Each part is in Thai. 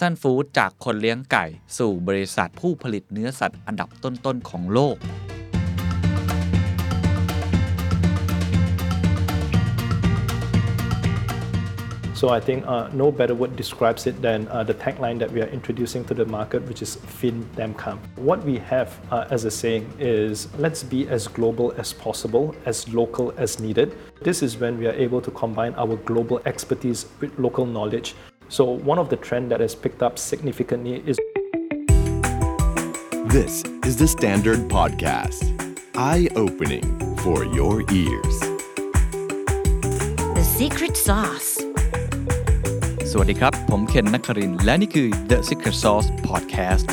ทันฟู้ดจากคนเลี้ยงไก่สู่บริษัทผู้ผลิตเนื้อสัตว์อันดับต้นๆของโลก So I think uh, no better word describes it than uh, the tagline that we are introducing to the market, which is "Fin Dem Kam." What we have uh, as a saying is, let's be as global as possible, as local as needed. This is when we are able to combine our global expertise with local knowledge. So one of the trend that has picked up significantly is This is the Standard Podcast. Eye opening for your ears. The secret sauce. สวัสดีครับ ผมเคนนักครินทร์และนี่คือ The Secret Sauce Podcast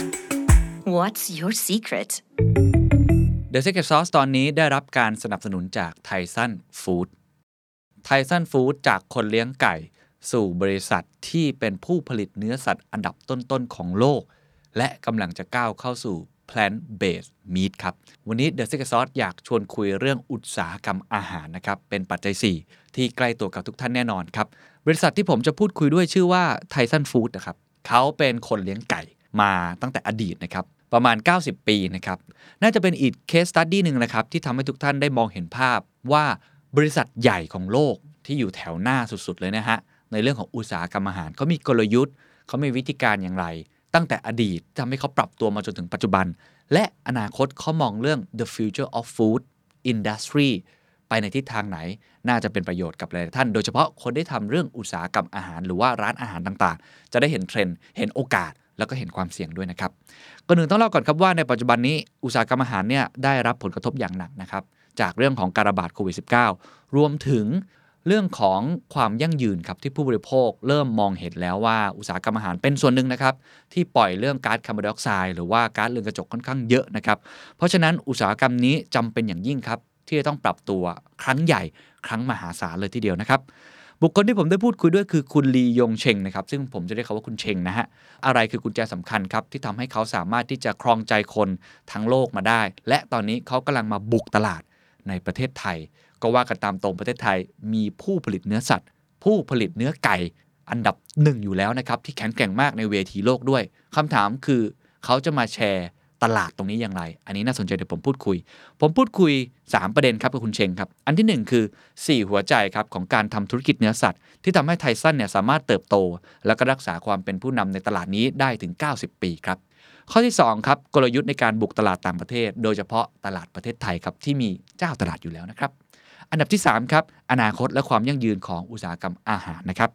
What's your secret? The Secret Sauce ตอนนี้ได้รับการสนับสนุนจากไทซันฟู้ดไทซันฟู้ดจากคนเลี้ยงไก่ สู่บริษัทที่เป็นผู้ผลิตเนื้อสัตว์อันดับต้นๆของโลก และกำลังจะก้าวเข้าสู่ plant based meat ครับ วันนี้ The Secret Sauce อยากชวนคุยเรื่องอุตสาหกรรมอาหารนะครับ เป็นปัจจัย 4 ที่ใกล้ตัวกับทุกท่านแน่นอนครับ บริษัทที่ผมจะพูดคุยด้วยชื่อว่าไทซันฟู้ดนะครับ เขาเป็นคนเลี้ยงไก่มาตั้งแต่อดีตนะครับ ประมาณ 90 ปีนะครับ น่าจะเป็นอีกเคสตัดดี้หนึ่งนะครับ ที่ทำให้ทุกท่านได้มองเห็นภาพว่าบริษัทใหญ่ของโลกที่อยู่แถวหน้าสุดๆเลยนะฮะ ในเรื่องของอุตสาหกรรมอาหารเขามีกลยุทธ์เขามีวิธีการอย่างไร ตั้งแต่อดีตทำให้เขาปรับตัวมาจนถึงปัจจุบัน และอนาคตเขามองเรื่อง the future of food industry ไปในทิศทางไหน น่าจะเป็นประโยชน์กับหลายท่าน โดยเฉพาะคนได้ทำเรื่องอุตสาหกรรมอาหารหรือว่าร้านอาหารต่างๆ จะได้เห็นเทรนด์เห็นโอกาสแล้วก็เห็นความเสี่ยงด้วยนะครับก่อนหนึ่งต้องเล่าก่อนครับว่าในปัจจุบันนี้อุตสาหกรรมอาหารเนี่ยได้รับผลกระทบอย่างหนักนะครับจากเรื่องของการระบาดโควิด -19 รวมถึง เรื่องของความยั่งยืนครับที่ผู้บริโภคเริ่มมองเห็นแล้วว่าอุตสาหกรรมอาหารเป็นส่วนหนึ่งนะครับที่ปล่อยเรื่องก๊าซคาร์บอนไดออกไซด์หรือว่าก๊าซเรือนกระจกค่อนข้างเยอะนะครับเพราะฉะนั้นอุตสาหกรรมนี้จำเป็นอย่างยิ่งครับที่จะต้องปรับตัวครั้งใหญ่ครั้งมหาศาลเลยทีเดียวนะครับบุคคลที่ผมได้พูดคุยด้วยคือคุณลียงเชงนะครับซึ่งผมจะเรียกเขาว่าคุณเชงนะฮะอะไรคือกุญแจสำคัญครับที่ทำให้เขาสามารถที่จะครองใจคนทั้งโลกมาได้ และตอนนี้เขากำลังมาบุกตลาดในประเทศไทย ก็ว่ากันตามตรงประเทศไทย มีผู้ผลิตเนื้อสัตว์ ผู้ผลิตเนื้อไก่อันดับหนึ่งอยู่แล้วนะครับที่แข็งแกร่งมากในเวทีโลกด้วยคำถามคือเขาจะมาแชร์ตลาดตรงนี้อย่างไร อันนี้น่าสนใจเดี๋ยวผมพูดคุย ผมพูดคุย 3 ประเด็นครับกับคุณเชงครับ อันที่ 1 คือ 4 หัวใจครับของการทำธุรกิจเนื้อสัตว์ ที่ทำให้ไทซันเนี่ยสามารถเติบโต แล้วก็รักษาความเป็นผู้นำในตลาดนี้ได้ถึง 90 ปีครับ ข้อที่ 2 ครับกลยุทธ์ในการบุกตลาดต่างประเทศ โดยเฉพาะตลาดประเทศไทยครับที่มีเจ้าตลาดอยู่แล้วนะครับ อันดับที่ 3 ครับ อนาคตและความยั่งยืนของอุตสาหกรรมอาหารนะครับ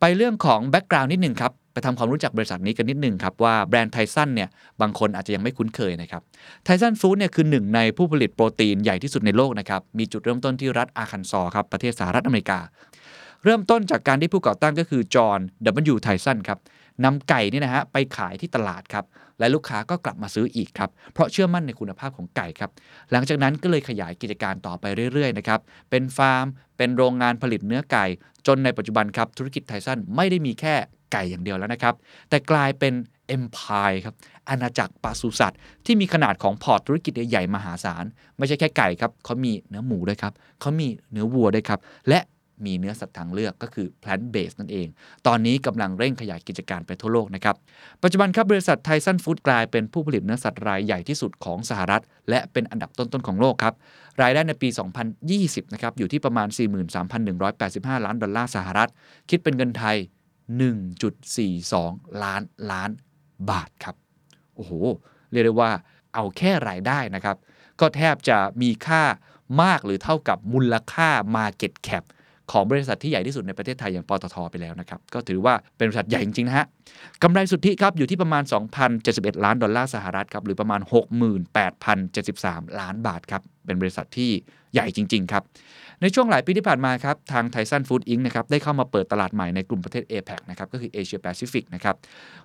ไปเรื่องของ background นิดหนึ่งครับ ไปทำความรู้จักบริษัทนี้กันนิดหนึ่งครับ ว่าแบรนด์ไทซันเนี่ยบางคนอาจจะยังไม่คุ้นเคยนะครับไทซันฟู้ดเนี่ยคือหนึ่งในผู้ผลิตโปรตีนใหญ่ที่สุดในโลกนะครับมีจุดเริ่มต้นที่รัฐอาคันซอครับประเทศสหรัฐอเมริกา เริ่มต้นจากการที่ผู้ก่อตั้งก็คือจอห์น W. ไทซันครับนำไก่นี่นะฮะไปขายที่ตลาดครับ และลูกค้าก็กลับมาซื้ออีกครับ เพราะเชื่อมั่นในคุณภาพของไก่ครับ หลังจากนั้นก็เลยขยายกิจการต่อไปเรื่อยๆนะครับ เป็นฟาร์ม เป็นโรงงานผลิตเนื้อไก่ จนในปัจจุบันครับ ธุรกิจไทซันไม่ได้มีแค่ไก่อย่างเดียวแล้วนะครับ แต่กลายเป็น Empire ครับ อาณาจักรปศุสัตว์ที่มีขนาดของพอร์ตธุรกิจใหญ่มหาศาล ไม่ใช่แค่ไก่ครับเขามีเนื้อหมูด้วยครับเขามีเนื้อวัวด้วยครับ และ มีเนื้อสัตว์ทางเลือกก็คือ plant based นั่นเอง ตอนนี้กำลังเร่งขยายกิจการไปทั่วโลกนะครับ ปัจจุบันครับบริษัทไทซันฟู้ดกลายเป็นผู้ผลิตเนื้อสัตว์รายใหญ่ที่สุดของสหรัฐ และเป็นอันดับต้นๆของโลกครับ รายได้ในปี 2020 นะครับ อยู่ที่ประมาณ 43,185 ล้านดอลลาร์สหรัฐ คิดเป็นเงินไทย 1.42 ล้านล้านบาทครับ โอ้โห เรียกได้ว่าเอาแค่รายได้นะครับ ก็แทบจะมีค่ามากหรือเท่ากับมูลค่า Market Cap ของบริษัทที่ใหญ่ที่สุดในประเทศไทยอย่างปตทไปแล้วนะครับ ก็ถือว่าเป็นบริษัทใหญ่จริงๆนะฮะกำไรสุทธิครับอยู่ที่ประมาณ 2,071 ล้านดอลลาร์สหรัฐครับหรือประมาณ 68,073 ล้านบาทครับเป็นบริษัทที่ใหญ่จริง ๆ ครับ ในช่วงหลายปีที่ผ่านมาครับทางไทซันฟู้ด Inc. นะครับได้เข้ามาเปิดตลาดใหม่ในกลุ่มประเทศ APEC นะครับก็คือเอเชียแปซิฟิกนะครับ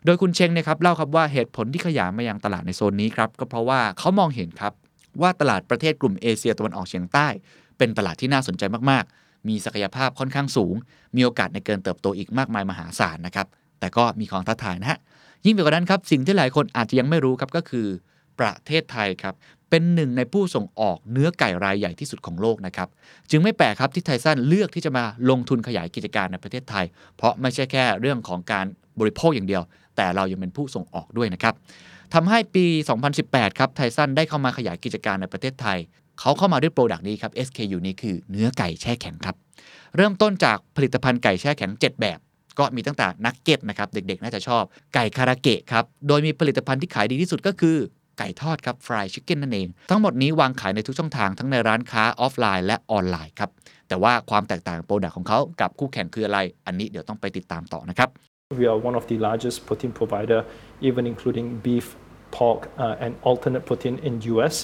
โดยคุณเชงนะครับเล่าครับว่าเหตุผลที่ขยายมายังตลาดในโซนนี้ครับก็เพราะว่าเขามองเห็นครับว่าตลาดประเทศกลุ่มเอเชียตะวันออกเฉียงใต้ เป็นตลาดที่น่าสนใจมากๆ มีศักยภาพค่อนข้างสูง มีโอกาสในการเติบโตอีกมากมายมหาศาลนะครับ แต่ก็มีความท้าทายนะฮะ ยิ่งไปกว่านั้นครับ สิ่งที่หลายคนอาจจะยังไม่รู้ครับก็คือ ประเทศไทยครับ เป็นหนึ่งในผู้ส่งออกเนื้อไก่รายใหญ่ที่สุดของโลกนะครับ จึงไม่แปลกครับที่ไทสันเลือกที่จะมาลงทุนขยายกิจการในประเทศไทย เพราะไม่ใช่แค่เรื่องของการบริโภคอย่างเดียว แต่เรายังเป็นผู้ส่งออกด้วยนะครับทำให้ปี 2018 ครับ ไทสันได้เข้ามาขยายกิจการในประเทศไทย เขาเข้ามาด้วย product นี้ครับ SKU นี้คือเนื้อไก่แช่แข็งครับ เริ่มต้นจากผลิตภัณฑ์ไก่แช่แข็ง 7 แบบ ก็มีตั้งแต่นักเก็ตนะครับ เด็กๆ น่าจะชอบไก่คาราเกะครับ โดยมีผลิตภัณฑ์ที่ขายดีที่สุดก็คือไก่ทอดครับ fried chicken นั่นเอง ทั้งหมดนี้วางขายในทุกช่องทางทั้งในร้านค้าออฟไลน์และออนไลน์ครับ แต่ว่าความแตกต่าง product ของเขากับคู่แข่งคืออะไร อันนี้เดี๋ยวต้องไปติดตามต่อนะครับ We are one of the largest protein provider, even including beef, pork, uh, and alternate protein in US.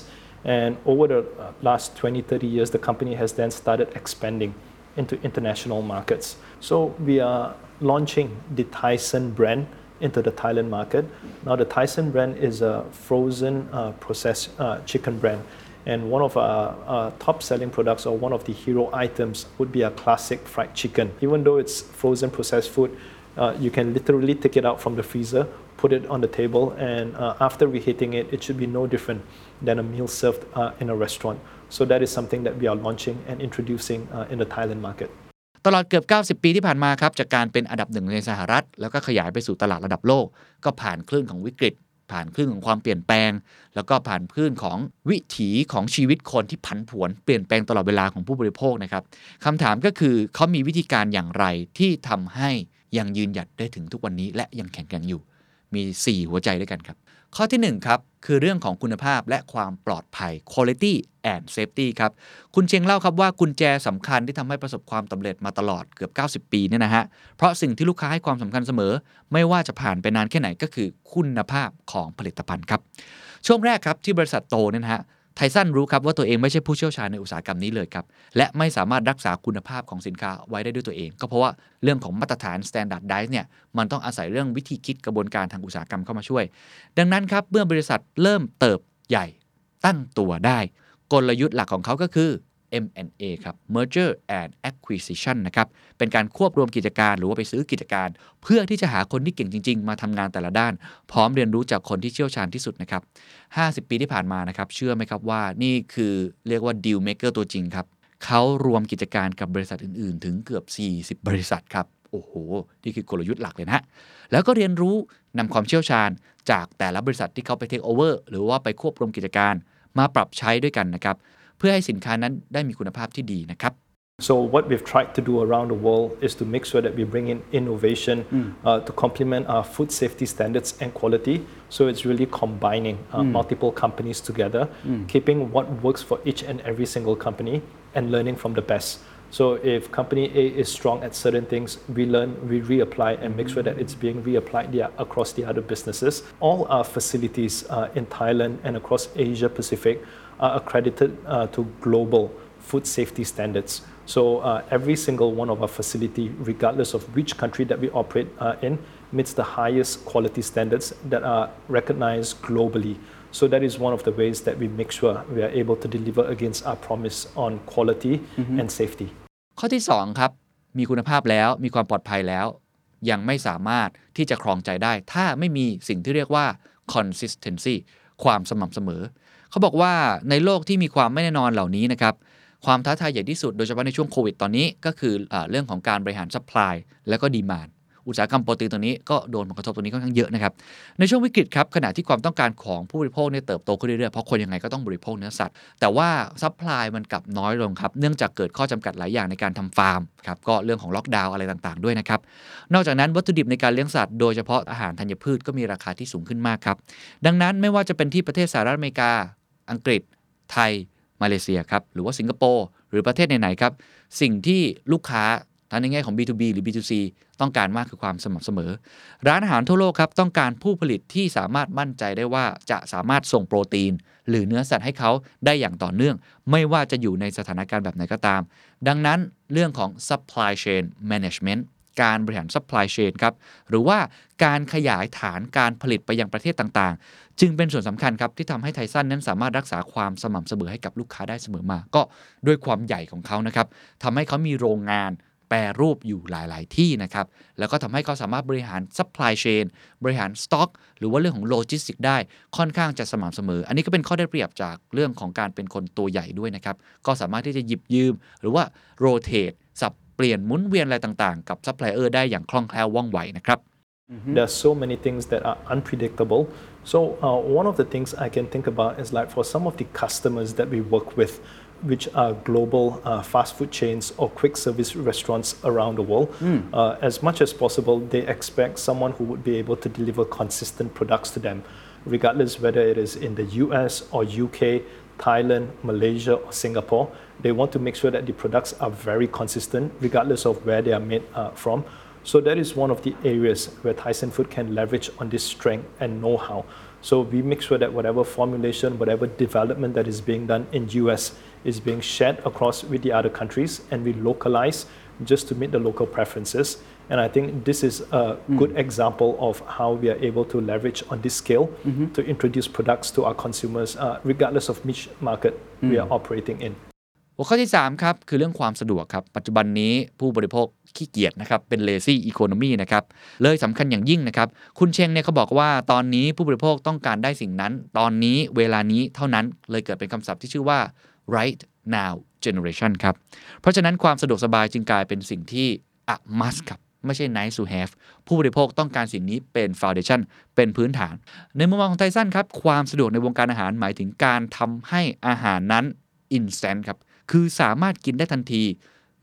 And over the uh, last 20, 30 years, the company has then started expanding into international markets. So we are launching the Tyson brand into the Thailand market. Now, the Tyson brand is a frozen uh, processed uh, chicken brand. And one of our, our top selling products or one of the hero items would be a classic fried chicken. Even though it's frozen processed food, uh, you can literally take it out from the freezer, put it on the table, and uh, after reheating it, it should be no different than a meal served uh, in a restaurant. So that is something that we are launching and introducing uh, in the Thailand market. ตลอดเกือบ 90 ปีที่ผ่านมาครับ จากการเป็นอันดับหนึ่งในสหรัฐ แล้วก็ขยายไปสู่ตลาดระดับโลก ก็ผ่านคลื่นของวิกฤต ผ่านคลื่นของความเปลี่ยนแปลง แล้วก็ผ่านคลื่นของวิถีของชีวิตคนที่ผันผวนเปลี่ยนแปลงตลอดเวลาของผู้บริโภคนะครับคำถามก็คือเขามีวิธีการอย่างไรที่ทำให้ยังยืนหยัดได้ถึงทุกวันนี้และยังแข็งแกร่งอยู่ มี 4 หัวใจด้วยกันครับ ข้อที่1ครับคือเรื่องของคุณภาพและความปลอดภัย quality and safety ครับ คุณเชียงเล่าครับว่ากุญแจสำคัญที่ทำให้ประสบความสำเร็จมาตลอดเกือบ 90 ปีเนี่ยนะฮะ เพราะสิ่งที่ลูกค้าให้ความสำคัญเสมอ ไม่ว่าจะผ่านไปนานแค่ไหนก็คือคุณภาพของผลิตภัณฑ์ครับ ช่วงแรกครับที่บริษัทโตเนี่ยนะฮะ ไทสันรู้ครับว่าตัวเองไม่ใช่ผู้เชี่ยวชาญในอุตสาหกรรมนี้เลยครับ และไม่สามารถรักษาคุณภาพของสินค้าไว้ได้ด้วยตัวเอง ก็เพราะว่าเรื่องของมาตรฐาน standardize เนี่ยมันต้องอาศัยเรื่องวิธีคิดกระบวนการทางอุตสาหกรรมเข้ามาช่วย ดังนั้นครับเมื่อบริษัทเริ่มเติบใหญ่ตั้งตัวได้ กลยุทธ์หลักของเขาก็คือ M&A ครับ Merger and Acquisition นะครับ เป็นการควบรวมกิจการหรือว่าไปซื้อกิจการ เพื่อที่จะหาคนที่เก่งจริง ๆ มาทำงานแต่ละด้าน พร้อมเรียนรู้จากคนที่เชี่ยวชาญที่สุดนะครับ 50 ปีที่ผ่านมานะครับ เชื่อไหมครับว่านี่คือเรียกว่า deal maker ตัวจริงครับ เขารวมกิจการกับบริษัทอื่น ๆ ถึงเกือบ 40 บริษัทครับ โอ้โห นี่คือกลยุทธ์หลักเลยนะฮะแล้วก็เรียนรู้นำความเชี่ยวชาญ จากแต่ละบริษัทที่เขาไปเทคโอเวอร์หรือว่าไปควบรวมกิจการมาปรับใช้ด้วยกันนะครับ เพื่อให้สินค้านั้นได้มีคุณภาพที่ดีนะครับ So what we've tried to do around the world is to make sure that we bring in innovation uh, to complement our food safety standards and quality. So it's really combining uh, multiple companies together, keeping what works for each and every single company, and learning from the best. So if company A is strong at certain things, we learn, we reapply, and make sure that it's being reapplied the, across the other businesses. All our facilities uh, in Thailand and across Asia Pacific are accredited uh, to global food safety standards. So uh, every single one of our facility, regardless of which country that we operate uh, in, meets the highest quality standards that are recognized globally. So that is one of the ways that we make sure we are able to deliver against our promise on quality and safety. ข้อที่ 2 ครับ มีคุณภาพแล้วมีความปลอดภัยแล้ว ยังไม่สามารถที่จะครองใจได้ ถ้าไม่มีสิ่งที่เรียกว่า consistency ความสม่ำเสมอ เขาบอกว่าในโลกที่มีความไม่แน่นอนเหล่านี้นะครับความท้าทายใหญ่ที่สุดโดยเฉพาะในช่วงโควิดตอนนี้ก็คืออเรื่องของการบริหาร supply และก็ demand อุตสาหกรรมโปรตีนตัวนี้ก็โดนผลกระทบตัวนี้ค่อนข้างเยอะนะครับ ในช่วงวิกฤตครับขณะที่ความต้องการของผู้บริโภคเนี่ยเติบโตขึ้นเรื่อยๆ เพราะคนยังไงก็ต้องบริโภคเนื้อสัตว์ แต่ว่า supply มันกลับน้อยลงครับ เนื่องจากเกิดข้อจำกัดหลายอย่างในการทำฟาร์มครับก็เรื่องของล็อกดาวน์อะไรต่างๆด้วยนะครับ นอกจากนั้นวัตถุดิบในการเลี้ยงสัตว์โดยเฉพาะอาหารธัญพืชก็มีราคาที่สูงขึ้นมากครับดังนั้นไม่ว่าจะเป็นที่ประเทศสหรัฐอเมริกา อังกฤษ ไทยมาเลเซียครับหรือว่าสิงคโปร์หรือประเทศไหนๆครับสิ่งที่ลูกค้า ทั้งในแง่ของ B2B หรือ B2C ต้องการมากคือความสม่ำเสมอ ร้านอาหารทั่วโลกครับต้องการผู้ผลิตที่สามารถมั่นใจได้ว่าจะสามารถส่งโปรตีน หรือเนื้อสัตว์ให้เขาได้อย่างต่อเนื่อง ไม่ว่าจะอยู่ในสถานการณ์แบบไหนก็ตาม ดังนั้นเรื่องของ supply chain management การบริหาร supply chain ครับ หรือว่าการขยายฐานการผลิตไปยังประเทศต่างๆ จึงเป็นส่วนสำคัญครับ ที่ทำให้ไทสันนั้นสามารถรักษาความสม่ำเสมอให้กับลูกค้าได้เสมอมา ก็ด้วยความใหญ่ของเขานะครับทำให้เขามีโรงงาน แปรรูปอยู่หลาย ๆ ที่นะครับ แล้วก็ทำให้เขาสามารถบริหาร supply chain บริหารสต็อกหรือว่าเรื่องของโลจิสติกได้ค่อนข้างจะสม่ำเสมอ อันนี้ก็เป็นข้อได้เปรียบจากเรื่องของการเป็นคนตัวใหญ่ด้วยนะครับ ก็สามารถที่จะหยิบยืม หรือว่า rotate สับเปลี่ยนหมุนเวียนอะไรต่าง ๆ กับซัพพลายเออร์ได้อย่างคล่องแคล่วว่องไวนะครับ There are so many things that are unpredictable. So uh, one of the things I can think about is like for some of the customers that we work with, which are global uh, fast food chains or quick service restaurants around the world, uh, as much as possible, they expect someone who would be able to deliver consistent products to them, regardless whether it is in the US or UK, Thailand, Malaysia, or Singapore. They want to make sure that the products are very consistent, regardless of where they are made uh, from. So that is one of the areas where Tyson Food can leverage on this strength and know-how. So we make sure that whatever formulation, whatever development that is being done in US is being shared across with the other countries and we localize just to meet the local preferences. And I think this is a mm. good example of how we are able to leverage on this scale mm-hmm. to introduce products to our consumers, uh, regardless of which market we mm. are operating in. หัวข้อที่ 3 ครับ คือเรื่องความสะดวกครับ ปัจจุบันนี้ผู้บริโภคขี้เกียจนะครับ เป็น lazy economy นะครับ เลยสำคัญอย่างยิ่งนะครับ คุณเชงเนี่ยเขาบอกว่าตอนนี้ผู้บริโภคต้องการได้สิ่งนั้น ตอนนี้เวลานี้เท่านั้นเลยเกิดเป็นคำศัพท์ที่ชื่อว่า right now generation ครับ เพราะฉะนั้นความสะดวกสบายจึงกลายเป็นสิ่งที่ a must ครับไม่ใช่ nice to have ผู้บริโภคต้องการสิ่งนี้เป็น foundation เป็นพื้นฐาน ในมุมมองของไทสันครับ ความสะดวกในวงการอาหารหมายถึงการทำให้อาหารนั้น instant ครับ คือสามารถกินได้ทันที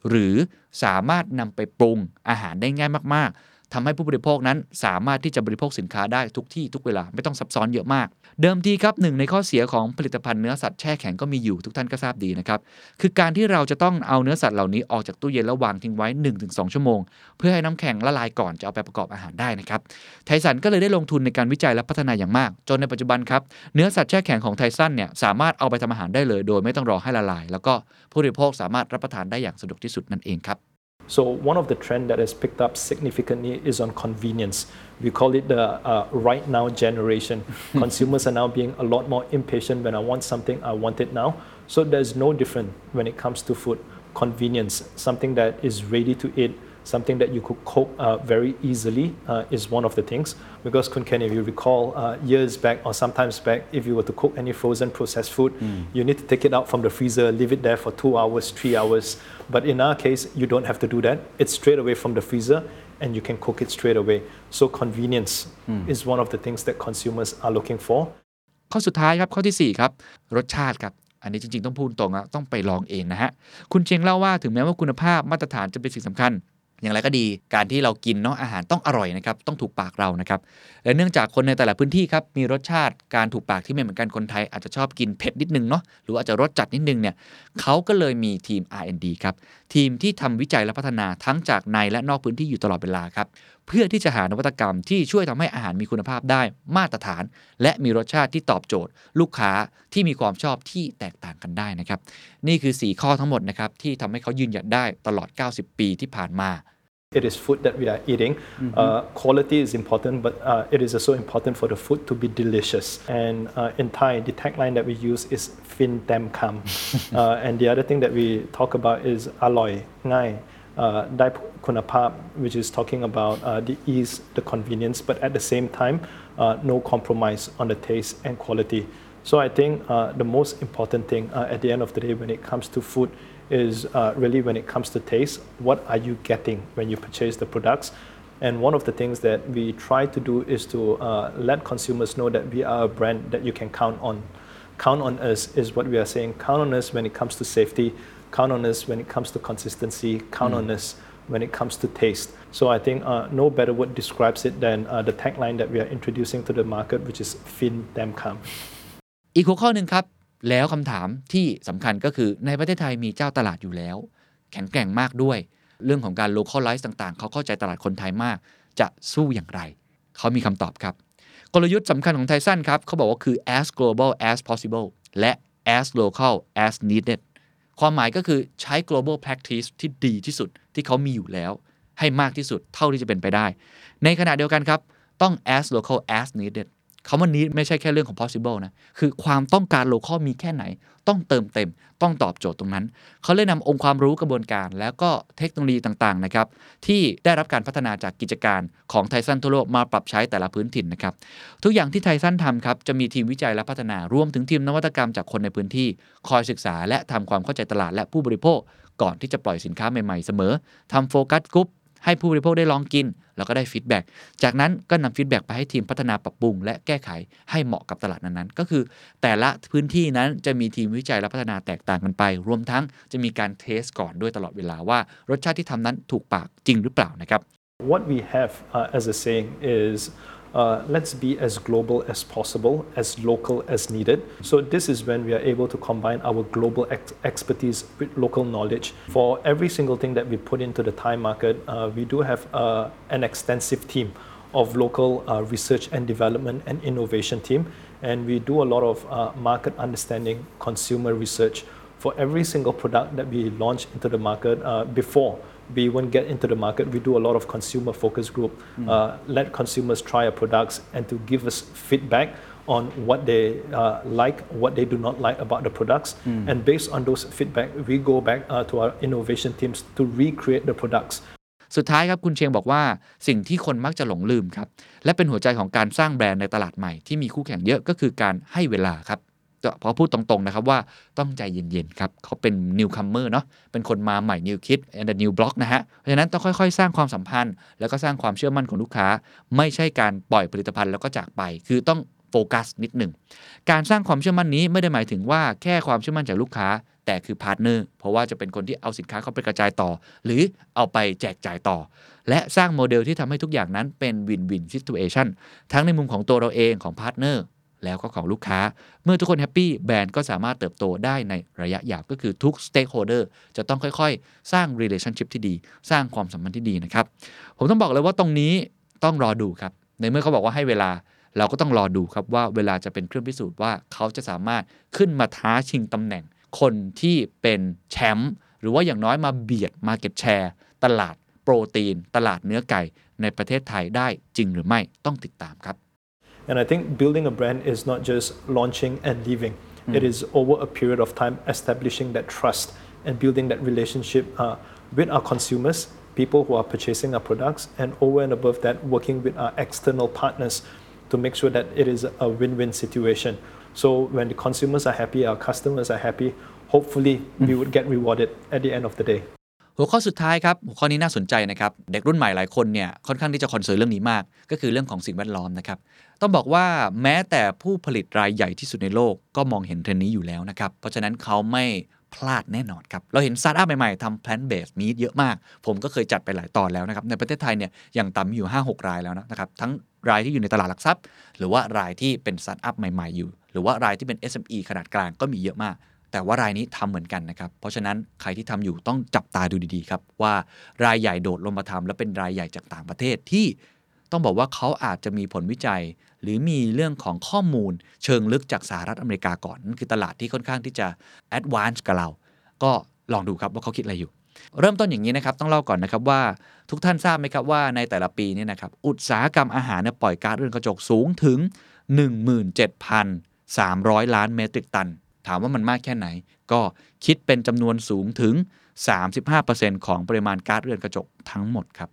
หรือสามารถนำไปปรุงอาหารได้ง่ายมากๆ ทำให้ผู้บริโภคนั้นสามารถที่จะบริโภคสินค้าได้ทุกที่ทุกเวลาไม่ต้องซับซ้อนเยอะมาก เดิมทีครับหนึ่งในข้อเสียของผลิตภัณฑ์เนื้อสัตว์แช่แข็งก็มีอยู่ทุกท่านก็ทราบดีนะครับคือการที่เราจะต้องเอาเนื้อสัตว์เหล่านี้ออกจากตู้เย็นแล้ววางทิ้งไว้ 1-2 ชั่วโมง เพื่อให้น้ำแข็งละลายก่อนจะเอาไปประกอบอาหารได้นะครับไทสันก็เลยได้ลงทุนในการวิจัยและพัฒนาอย่างมาก จนในปัจจุบันครับเนื้อสัตว์แช่แข็งของไทสันเนี่ยสามารถเอาไปทำอาหารได้เลย โดยไม่ต้องรอให้ละลาย แล้วก็ผู้บริโภคสามารถรับประทานได้อย่างสะดวกที่สุดนั่นเองครับ So one of the trend that has picked up significantly is on convenience. We call it the uh, right now generation. Consumers are now being a lot more impatient. When I want something, I want it now. So there's no different when it comes to food. Convenience, something that is ready to eat, something that you could cook uh, very easily uh, is one of the things. Because Kun Ken, if you recall, uh, years back or sometimes back, if you were to cook any frozen processed food, you need to take it out from the freezer, leave it there for two hours, three hours. But in our case, you don't have to do that. It's straight away from the freezer and you can cook it straight away. So convenience is one of the things that consumers are looking for. ข้อสุดท้ายครับ ข้อทีสี่4 ครับ รสชาติครับ อันนี้จริง ๆ ต้องพูดตรงอะต้องไปลองเองนะฮะ คุณเชงเล่าว่าถึงแม้ว่าคุณภาพมาตรฐานจะเป็นสิ่งสำคัญ อย่างไรก็ดีการที่เรากินเนาะอาหารต้องอร่อยนะครับต้องถูกปากเรานะครับและเนื่องจากคนในแต่ละพื้นที่ครับมีรสชาติการถูกปากที่ไม่เหมือนกันคนไทย อาจจะชอบกินเผ็ดนิดนึงเนาะหรืออาจจะรสจัดนิดนึงเนี่ยเขาก็เลยมีทีม R&D ครับทีมที่ทำวิจัยและพัฒนาทั้งจากในและนอกพื้นที่อยู่ตลอดเวลาครับเพื่อที่จะหานวัตกรรมที่ช่วยทำให้อาหารมีคุณภาพได้มาตรฐาน และมีรสชาติที่ตอบโจทย์ ลูกค้าที่มีความชอบที่แตกต่างกันได้นะครับ นี่คือ 4 ข้อทั้งหมดนะครับที่ทำให้เขายืนหยัดได้ตลอด 90 ปีที่ผ่านมา It is food that we are eating. Uh, quality is important, but uh, it is also important for the food to be delicious. And uh, in Thai, the tagline that we use is fin tem kam. uh, and the other thing that we talk about is alloy, ngai, uh, dai kunapap, which is talking about uh, the ease, the convenience, but at the same time, uh, no compromise on the taste and quality. So I think uh, the most important thing uh, at the end of the day when it comes to food is uh, really when it comes to taste, what are you getting when you purchase the products? And one of the things that we try to do is to uh, let consumers know that we are a brand that you can count on. Count on us is what we are saying. Count on us when it comes to safety. Count on us when it comes to consistency. Count on us when it comes to taste. So I think uh, no better word describes it than uh, the tagline that we are introducing to the market, which is "Fin Dem Kam." อีกหัวข้อหนึ่งครับ แล้วคำถามที่สำคัญก็คือในประเทศไทยมีเจ้าตลาดอยู่แล้ว แข็งแกร่งมากด้วย เรื่องของการ localize ต่างๆ เขาเข้าใจตลาดคนไทยมาก จะสู้อย่างไร เขามีคำตอบครับ กลยุทธ์สำคัญของไทสันครับ เขาบอกว่าคือ as global as possible และ as local as needed ความหมายก็คือใช้ global practice ที่ดีที่สุดที่เขามีอยู่แล้ว ให้มากที่สุดเท่าที่จะเป็นไปได้ ในขณะเดียวกันครับ ต้อง as local as needed คำว่า need ไม่ใช่แค่เรื่องของ possible นะ คือความต้องการ local มีแค่ไหน ต้องเติมเต็ม ต้องตอบโจทย์ตรงนั้น เขาเลยนำองค์ความรู้กระบวนการ แล้วก็เทคโนโลยีต่างๆนะครับที่ได้รับการพัฒนาจากกิจการของไทซันทั่วโลกมาปรับใช้แต่ละพื้นถิ่นนะครับ ทุกอย่างที่ไทซันทำครับจะมีทีมวิจัยและพัฒนารวมถึงทีมนวัตกรรมจากคนในพื้นที่ คอยศึกษาและทำความเข้าใจตลาดและผู้บริโภค ก่อนที่จะปล่อยสินค้าใหม่ๆเสมอทำ focus group ให้ผู้บริโภคได้ลองกิน แล้วก็ได้ feedback จากนั้นก็นำ feedback ไปให้ทีมพัฒนาปรับปรุง และแก้ไขให้เหมาะกับตลาดนั้นๆ ก็คือแต่ละพื้นที่นั้นจะมีทีมวิจัยและพัฒนาแตกต่างกันไป รวมทั้งจะมีการเทสก่อนด้วยตลอดเวลาว่ารสชาติที่ทำนั้นถูกปากจริงหรือเปล่านะครับ What we have uh, as a saying is uh, let's be as global as possible, as local as needed. So, this is when we are able to combine our global ex- expertise with local knowledge. For every single thing that we put into the Thai market, uh, we do have uh, an extensive team of local uh, research and development and innovation team. And we do a lot of uh, market understanding, consumer research for every single product that we launch into the market before we even get into the market, we do a lot of consumer focus group, uh, let consumers try our products and to give us feedback on what they uh, like, what they do not like about the products. And based on those feedback, we go back uh, to our innovation teams to recreate the products. สุดท้ายครับคุณเชียงบอกว่าสิ่งที่คนมักจะหลงลืมครับ และเป็นหัวใจของการสร้างแบรนด์ในตลาดใหม่ที่มีคู่แข่งเยอะก็คือการให้เวลาครับ พอพูดตรงๆนะครับว่าต้องใจเย็นๆครับเขาเป็น newcomer เนาะเป็นคนมาใหม่ new kid on the new block นะฮะเพราะฉะนั้นต้องค่อยๆ สร้างความสัมพันธ์ แล้วก็สร้างความเชื่อมั่นของลูกค้า ไม่ใช่การปล่อยผลิตภัณฑ์แล้วก็จากไป คือต้องโฟกัสนิดหนึ่งการสร้างความเชื่อมั่นนี้ไม่ได้หมายถึงว่าแค่ความเชื่อมั่นจากลูกค้า แต่คือ partner เพราะว่าจะเป็นคนที่เอาสินค้าเข้าไปกระจายต่อ หรือเอาไปแจกจ่ายต่อ และสร้างโมเดลที่ทำให้ทุกอย่างนั้นเป็นวินวินซิ t u เอชันทั้งในมุมของตัวเราเองของ partner แล้วก็ของลูกค้า เมื่อทุกคน happy แบรนด์ก็สามารถเติบโตได้ในระยะยาวก็คือทุก stakeholder จะต้องค่อยๆ สร้าง relationship ที่ดี สร้างความสัมพันธ์ที่ดีนะครับ ผมต้องบอกเลยว่าตรงนี้ต้องรอดูครับ ในเมื่อเขาบอกว่าให้เวลาเราก็ต้องรอดูครับว่าเวลาจะเป็นเครื่องพิสูจน์ว่าเขาจะสามารถขึ้นมาท้าชิงตำแหน่ง คนที่เป็นแชมป์หรือว่าอย่างน้อยมาเบียด Market Share ตลาดโปรตีน ตลาดเนื้อไก่ในประเทศไทยได้จริงหรือไม่ต้องติดตามครับ And I think building a brand is not just launching and leaving. It is over a period of time establishing that trust and building that relationship uh, with our consumers, people who are purchasing our products, and over and above that, working with our external partners to make sure that it is a win-win situation. So when the consumers are happy, our customers are happy. Hopefully, we would get rewarded at the end of the day. หัวข้อสุดท้ายครับหัวข้อนี้น่าสนใจนะครับเด็กรุ่นใหม่หลายคนเนี่ยค่อนข้างที่จะ concern เรื่องนี้มาก ก็คือเรื่องของสิ่งแวดล้อมนะครับต้องบอกว่าแม้แต่ผู้ผลิตรายใหญ่ที่สุดในโลกก็มองเห็นเทรนด์นี้อยู่แล้วนะครับเพราะฉะนั้นเขาไม่พลาดแน่นอนครับ เราเห็นสตาร์ทอัพใหม่ ๆทำ plant based meat เยอะมาก ผมก็เคยจัดไปหลายตอนแล้วนะครับ ในประเทศไทยเนี่ยอย่างต่ำมีอยู่ 5-6 รายแล้วนะครับ ทั้งรายที่อยู่ในตลาดหลักทรัพย์ หรือว่ารายที่เป็นสตาร์ทอัพใหม่ ๆ อยู่ หรือว่ารายที่เป็น SME ขนาดกลางก็มีเยอะมาก แต่ว่ารายนี้ทำเหมือนกันนะครับ เพราะฉะนั้นใครที่ทำอยู่ต้องจับตาดูดีๆครับ ว่ารายใหญ่โดดลงมาทำและเป็นรายใหญ่จากต่างประเทศที่ต้องบอกว่าเขาอาจจะมีผลวิจัย หรือมีเรื่องของข้อมูลเชิงลึกจากสหรัฐอเมริกาก่อนนั่นคือตลาดที่ค่อนข้างที่จะ advance กับเรา ก็ลองดูครับว่าเขาคิดอะไรอยู่ เริ่มต้นอย่างนี้นะครับต้องเล่าก่อนนะครับว่าทุกท่านทราบไหมครับว่าในแต่ละปีนี่นะครับอุตสาหกรรมอาหารเนี่ยปล่อยก๊าซเรือนกระจกสูงถึง 17,300 ล้านเมตริกตัน ถามว่ามันมากแค่ไหน ก็คิดเป็นจำนวนสูงถึง 35%ของปริมาณก๊าซเรือนกระจกทั้งหมดครับ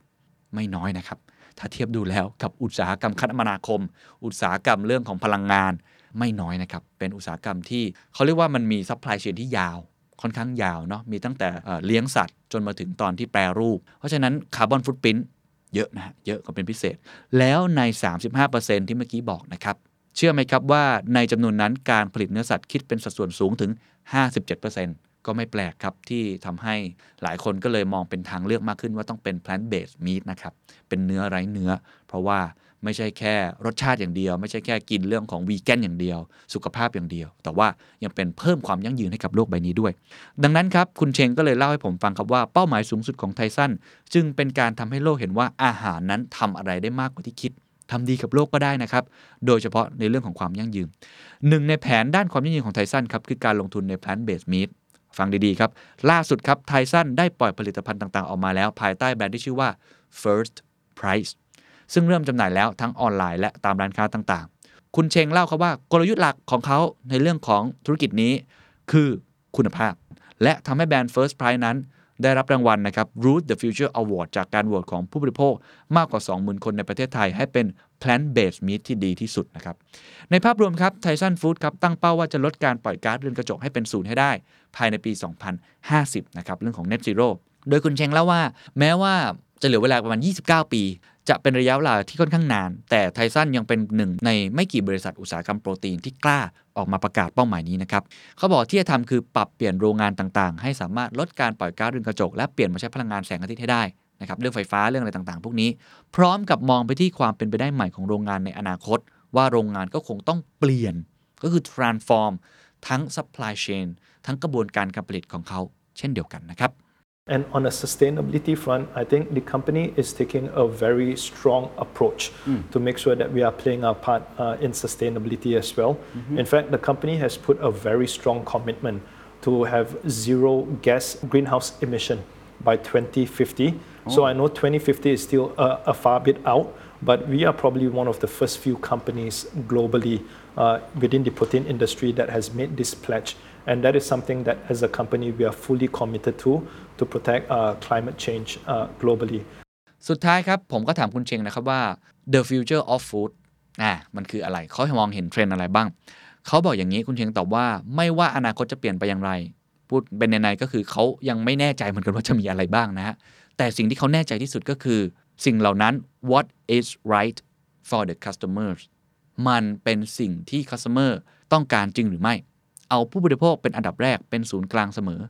ไม่น้อยนะครับ ถ้าเทียบดูแล้วกับอุตสาหกรรมคมนาคม อุตสาหกรรมเรื่องของพลังงาน ไม่น้อยนะครับ เป็นอุตสาหกรรมที่เขาเรียกว่ามันมี supply chain ที่ยาวค่อนข้างยาวเนาะมีตั้งแต่เลี้ยงสัตว์จนมาถึงตอนที่แปรรูป เพราะฉะนั้นคาร์บอนฟุตปรินต์เยอะนะฮะเยอะก็เป็นพิเศษ แล้วใน 35%ที่เมื่อกี้บอกนะครับ เชื่อไหมครับว่าในจำนวนนั้นการผลิตเนื้อสัตว์คิดเป็นสัดส่วนสูงถึง 57%ก็ไม่แปลกครับที่ทำให้หลายคนก็เลยมองเป็นทางเลือกมากขึ้นว่าต้องเป็น plant based meat นะครับเป็นเนื้อไร้เนื้อ เพราะว่าไม่ใช่แค่รสชาติอย่างเดียว ไม่ใช่แค่กินเรื่องของวีแกนอย่างเดียว สุขภาพอย่างเดียว แต่ว่ายังเป็นเพิ่มความยั่งยืนให้กับโลกใบนี้ด้วย ดังนั้นครับ คุณเชงก็เลยเล่าให้ผมฟังครับว่าเป้าหมายสูงสุดของไทสันจึงเป็นการทำให้โลกเห็นว่าอาหารนั้นทำอะไรได้มากกว่าที่คิด ทำดีกับโลกก็ได้นะครับ โดยเฉพาะในเรื่องของความยั่งยืนหนึ่งในแผนด้านความยั่งยืนของไทสันครับคือการลงทุนใน plant based meat ฟังดีๆครับ ล่าสุดครับไทสันได้ปล่อยผลิตภัณฑ์ต่างๆ ออกมาแล้ว ภายใต้แบรนด์ที่ชื่อว่า first price ซึ่งเริ่มจำหน่ายแล้วทั้งออนไลน์และตามร้านค้าต่างๆ คุณเชงเล่าครับว่ากลยุทธ์หลักของเขาในเรื่องของธุรกิจนี้ คือคุณภาพ และทำให้แบรนด์ First Price นั้น ได้รับรางวัลนะครับ Root the Future Award จากการโหวตของผู้บริโภคมากกว่า 20,000 คนในประเทศไทย ให้เป็น plant based meat ที่ดีที่สุดนะครับ ในภาพรวมครับไทซันฟู้ดครับตั้งเป้าว่าจะลดการปล่อยก๊าซเรือนกระจกให้เป็นศูนย์ให้ได้ ภายในปี 2050 นะครับเรื่องของ net zero โดยคุณเชงเล่าว่า แม้ว่าจะเหลือเวลาประมาณ 29 ปี จะเป็นระยะเวลาที่ค่อนข้างนาน แต่ไทซันยังเป็นหนึ่งในไม่กี่บริษัทอุตสาหกรรมโปรตีนที่กล้าออกมาประกาศเป้าหมายนี้นะครับเขาบอกที่จะทำคือปรับเปลี่ยนโรงงานต่างๆ ให้สามารถลดการปล่อยก๊าซเรือนกระจก และเปลี่ยนมาใช้พลังงานแสงอาทิตย์ให้ได้นะครับเรื่องไฟฟ้าเรื่องอะไรต่างๆ พวกนี้ พร้อมกับมองไปที่ความเป็นไปได้ใหม่ของโรงงานในอนาคต ว่าโรงงานก็คงต้องเปลี่ยนก็คือ transform ทั้ง supply chain ทั้งกระบวนการการผลิตของเขา เช่นเดียวกันนะครับ And on a sustainability front, I think the company is taking a very strong approach to make sure that we are playing our part uh, in sustainability as well. In fact, the company has put a very strong commitment to have zero gas greenhouse emission by 2050. So I know 2050 is still a, a far bit out, but we are probably one of the first few companies globally uh, within the protein industry that has made this pledge. And that is something that as a company we are fully committed to to protect uh, climate change uh, globally. สุดท้ายครับ ผมก็ถามคุณเชงนะครับว่า the future of food อะมันคืออะไร เขามองเห็นเทรนอะไรบ้าง เขาบอกอย่างนี้คุณเชงตอบว่าไม่ว่าอนาคตจะเปลี่ยนไปอย่างไร พูดเป็นในๆก็คือเขายังไม่แน่ใจเหมือนกันว่าจะมีอะไรบ้างนะฮะ แต่สิ่งที่เขาแน่ใจที่สุดก็คือ สิ่งเหล่านั้น what is right for the customers มันเป็นสิ่งที่ customer ต้องการจริงหรือไม่ เอาผู้บริโภคเป็นอันดับแรกเป็นศูนย์กลางเสมอ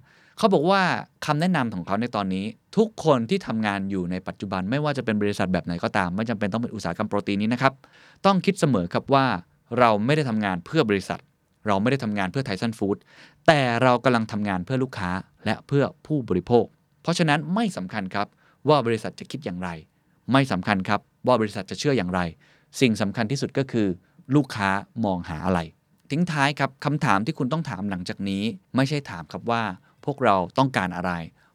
เขาบอกว่าคำแนะนำของเขาในตอนนี้ ทุกคนที่ทำงานอยู่ในปัจจุบันไม่ว่าจะเป็นบริษัทแบบไหนก็ตาม ไม่จำเป็นต้องเป็นอุตสาหกรรมโปรตีนนี้นะครับต้องคิดเสมอครับว่าเราไม่ได้ทำงานเพื่อบริษัท เราไม่ได้ทำงานเพื่อไทซันฟู้ดแต่เรากำลังทำงานเพื่อลูกค้าและเพื่อผู้บริโภค เพราะฉะนั้นไม่สำคัญครับว่าบริษัทจะคิดอย่างไร ไม่สำคัญครับว่าบริษัทจะเชื่ออย่างไร สิ่งสำคัญที่สุดก็คือ ลูกค้ามองหาอะไร ทิ้งท้ายครับคำถามที่คุณต้องถามหลังจากนี้ ไม่ใช่ถามครับว่า พวกเราต้องการอะไร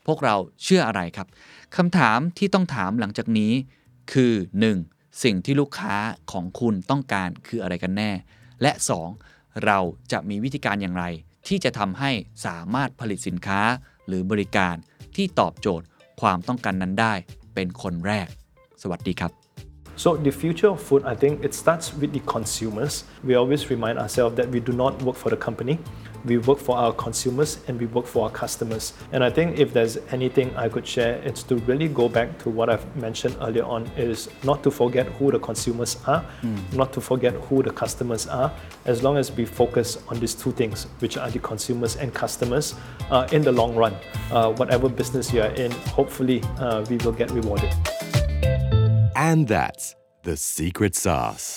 พวกเราเชื่ออะไรครับคำถามที่ต้องถามหลังจากนี้ คือ 1. สิ่งที่ลูกค้าของคุณต้องการคืออะไรกันแน่ และ 2. เราจะมีวิธีการอย่างไร ที่จะทำให้สามารถผลิตสินค้าหรือบริการที่ตอบโจทย์ความต้องการนั้นได้เป็นคนแรก สวัสดีครับ So the future of food, I think it starts with the consumers. We always remind ourselves that we do not work for the company. We work for our consumers and we work for our customers. And I think if there's anything I could share, it's to really go back to what I've mentioned earlier on is not to forget who the consumers are, not to forget who the customers are. As long as we focus on these two things, which are the consumers and customers, uh, in the long run, uh, whatever business you are in, hopefully uh, we will get rewarded. And that's the secret sauce.